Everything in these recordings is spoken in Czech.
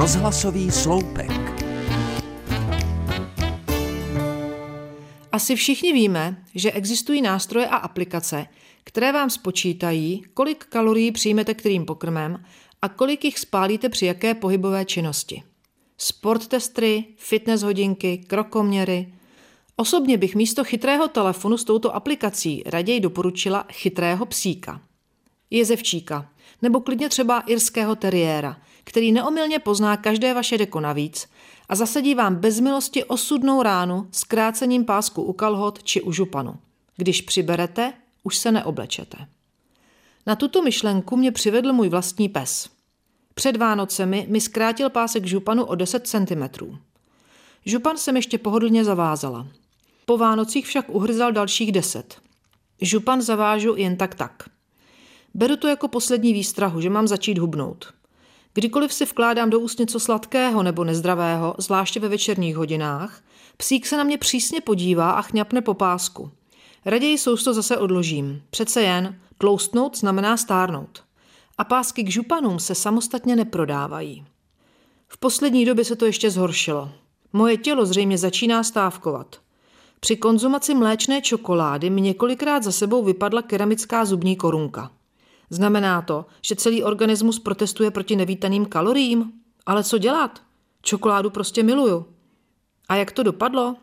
Rozhlasový sloupek. Asi všichni víme, že existují nástroje a aplikace, které vám spočítají, kolik kalorií přijmete kterým pokrmem a kolik jich spálíte při jaké pohybové činnosti. Sport testry, fitness hodinky, krokoměry. Osobně bych místo chytrého telefonu s touto aplikací raději doporučila chytrého psíka. Jezevčíka, nebo klidně třeba irského teriéra, který neomylně pozná každé vaše deko navíc a zasadí vám bez milosti osudnou ránu s krácením pásku u kalhot či u županu. Když přiberete, už se neoblečete. Na tuto myšlenku mě přivedl můj vlastní pes. Před Vánocemi mi zkrátil pásek županu o 10 cm. Župan jsem ještě pohodlně zavázala. Po Vánocích však uhryzal dalších 10. Župan zavážu jen tak tak. Beru to jako poslední výstrahu, že mám začít hubnout. Kdykoliv si vkládám do úst něco sladkého nebo nezdravého, zvláště ve večerních hodinách, psík se na mě přísně podívá a chňapne po pásku. Raději sousto zase odložím. Přece jen tloustnout znamená stárnout. A pásky k županům se samostatně neprodávají. V poslední době se to ještě zhoršilo. Moje tělo zřejmě začíná stávkovat. Při konzumaci mléčné čokolády mi několikrát za sebou vypadla keramická zubní korunka. Znamená to, že celý organismus protestuje proti nevítaným kaloriím? Ale co dělat? Čokoládu prostě miluju. A jak to dopadlo?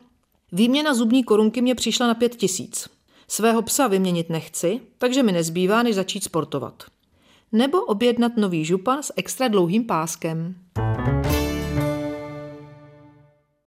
Výměna zubní korunky mě přišla na pět tisíc. Svého psa vyměnit nechci, takže mi nezbývá, než začít sportovat. Nebo objednat nový župan s extra dlouhým páskem.